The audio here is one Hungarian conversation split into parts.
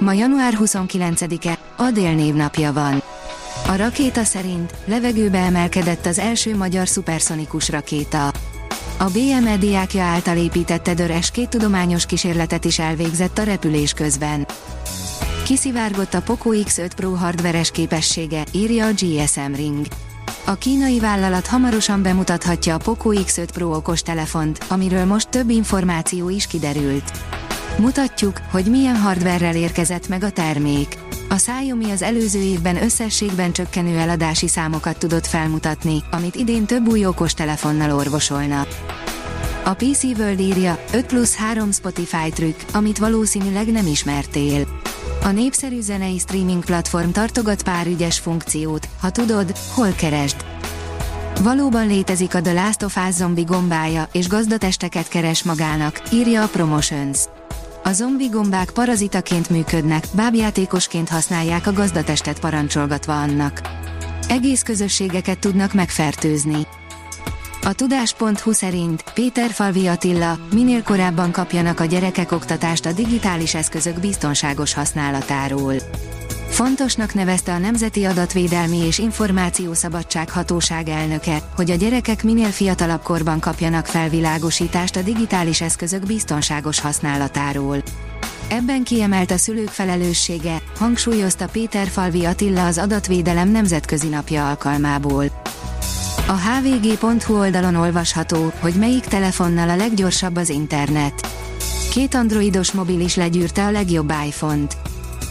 Ma január 29-e, Adél névnapja van. A rakéta szerint levegőbe emelkedett az első magyar szuperszonikus rakéta. A BME diákja által épített Edöres két tudományos kísérletet is elvégzett a repülés közben. Kiszivárgott a Poco X5 Pro hardveres képessége, írja a GSM Ring. A kínai vállalat hamarosan bemutathatja a Poco X5 Pro okostelefont, amiről most több információ is kiderült. Mutatjuk, hogy milyen hardverrel érkezett meg a termék. A Xiaomi az előző évben összességben csökkenő eladási számokat tudott felmutatni, amit idén több új okos telefonnal orvosolna. A PC World írja, 5 plusz 3 Spotify trükk, amit valószínűleg nem ismertél. A népszerű zenei streaming platform tartogat pár ügyes funkciót, ha tudod, hol keresd. Valóban létezik a The Last of Us zombi gombája, és gazdatesteket keres magának, írja a Promotions. A zombi gombák parazitaként működnek, bábjátékosként használják a gazdatestet parancsolgatva annak. Egész közösségeket tudnak megfertőzni. A tudás.hu szerint Péter Falvi Attila, minél korábban kapjanak a gyerekek oktatást a digitális eszközök biztonságos használatáról. Fontosnak nevezte a Nemzeti Adatvédelmi és Információszabadság Hatóság elnöke, hogy a gyerekek minél fiatalabb korban kapjanak felvilágosítást a digitális eszközök biztonságos használatáról. Ebben kiemelt a szülők felelőssége, hangsúlyozta Péter Falvi Attila az adatvédelem nemzetközi napja alkalmából. A hvg.hu oldalon olvasható, hogy melyik telefonnal a leggyorsabb az internet. Két androidos mobil is legyűrte a legjobb iPhone-t.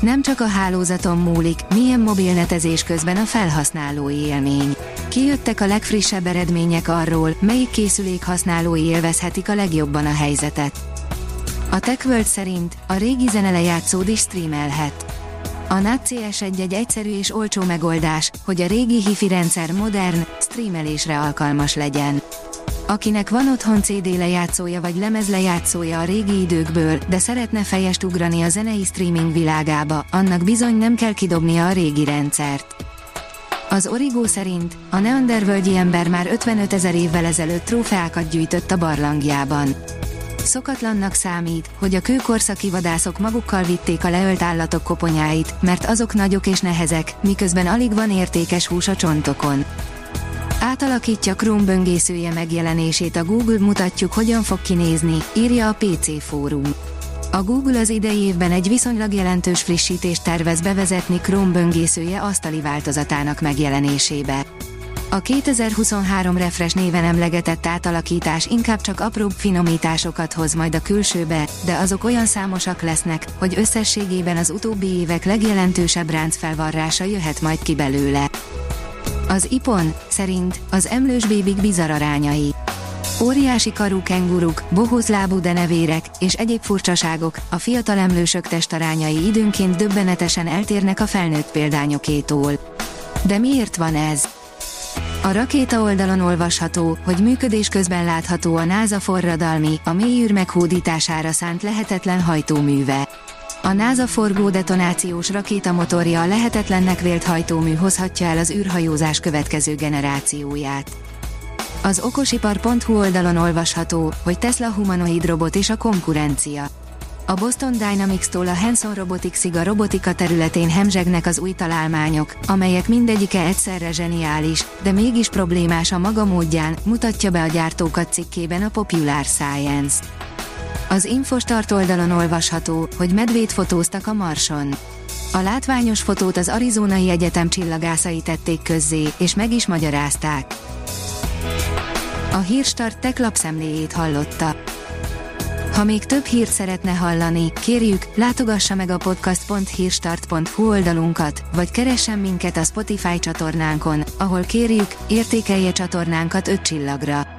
Nem csak a hálózaton múlik, milyen mobilnetezés közben a felhasználói élmény. Kijöttek a legfrissebb eredmények arról, melyik készülék használói élvezhetik a legjobban a helyzetet. A TechWorld szerint a régi zenelejátszód is streamelhet. A NAT CS1 egy egyszerű és olcsó megoldás, hogy a régi hifi rendszer modern, streamelésre alkalmas legyen. Akinek van otthon CD lejátszója vagy lemez lejátszója a régi időkből, de szeretne fejest ugrani a zenei streaming világába, annak bizony nem kell kidobnia a régi rendszert. Az Origo szerint a neandervölgyi ember már 55 ezer évvel ezelőtt trófeákat gyűjtött a barlangjában. Szokatlannak számít, hogy a kőkorszaki vadászok magukkal vitték a leölt állatok koponyáit, mert azok nagyok és nehezek, miközben alig van értékes hús a csontokon. Átalakítja Chrome böngészője megjelenését a Google mutatjuk hogyan fog kinézni, írja a PC fórum. A Google az idei évben egy viszonylag jelentős frissítést tervez bevezetni Chrome böngészője asztali változatának megjelenésébe. A 2023 Refresh néven emlegetett átalakítás inkább csak apróbb finomításokat hoz majd a külsőbe, de azok olyan számosak lesznek, hogy összességében az utóbbi évek legjelentősebb ráncfelvarrása jöhet majd ki belőle. Az IPON szerint az emlős bébik bizarr arányai. Óriási karú kenguruk, bohózlábú denevérek és egyéb furcsaságok, a fiatal emlősök testarányai időnként döbbenetesen eltérnek a felnőtt példányokétól. De miért van ez? A rakéta oldalon olvasható, hogy működés közben látható a NASA forradalmi, a mélyűr meghódítására szánt lehetetlen hajtóműve. A NASA forgó detonációs rakétamotorja a lehetetlennek vélt hajtómű hozhatja el az űrhajózás következő generációját. Az okosipar.hu oldalon olvasható, hogy Tesla humanoid robot és a konkurencia. A Boston Dynamics-tól a Hanson Roboticsig a robotika területén hemzsegnek az új találmányok, amelyek mindegyike egyszerre zseniális, de mégis problémás a maga módján, mutatja be a gyártókat cikkében a Popular Science. Az Infostart oldalon olvasható, hogy medvét fotóztak a Marson. A látványos fotót az Arizonai Egyetem csillagászai tették közzé, és meg is magyarázták. A Hírstart tech lapszemléjét hallotta. Ha még több hírt szeretne hallani, kérjük, látogassa meg a podcast.hírstart.hu oldalunkat, vagy keressen minket a Spotify csatornánkon, ahol kérjük, értékelje csatornánkat 5 csillagra.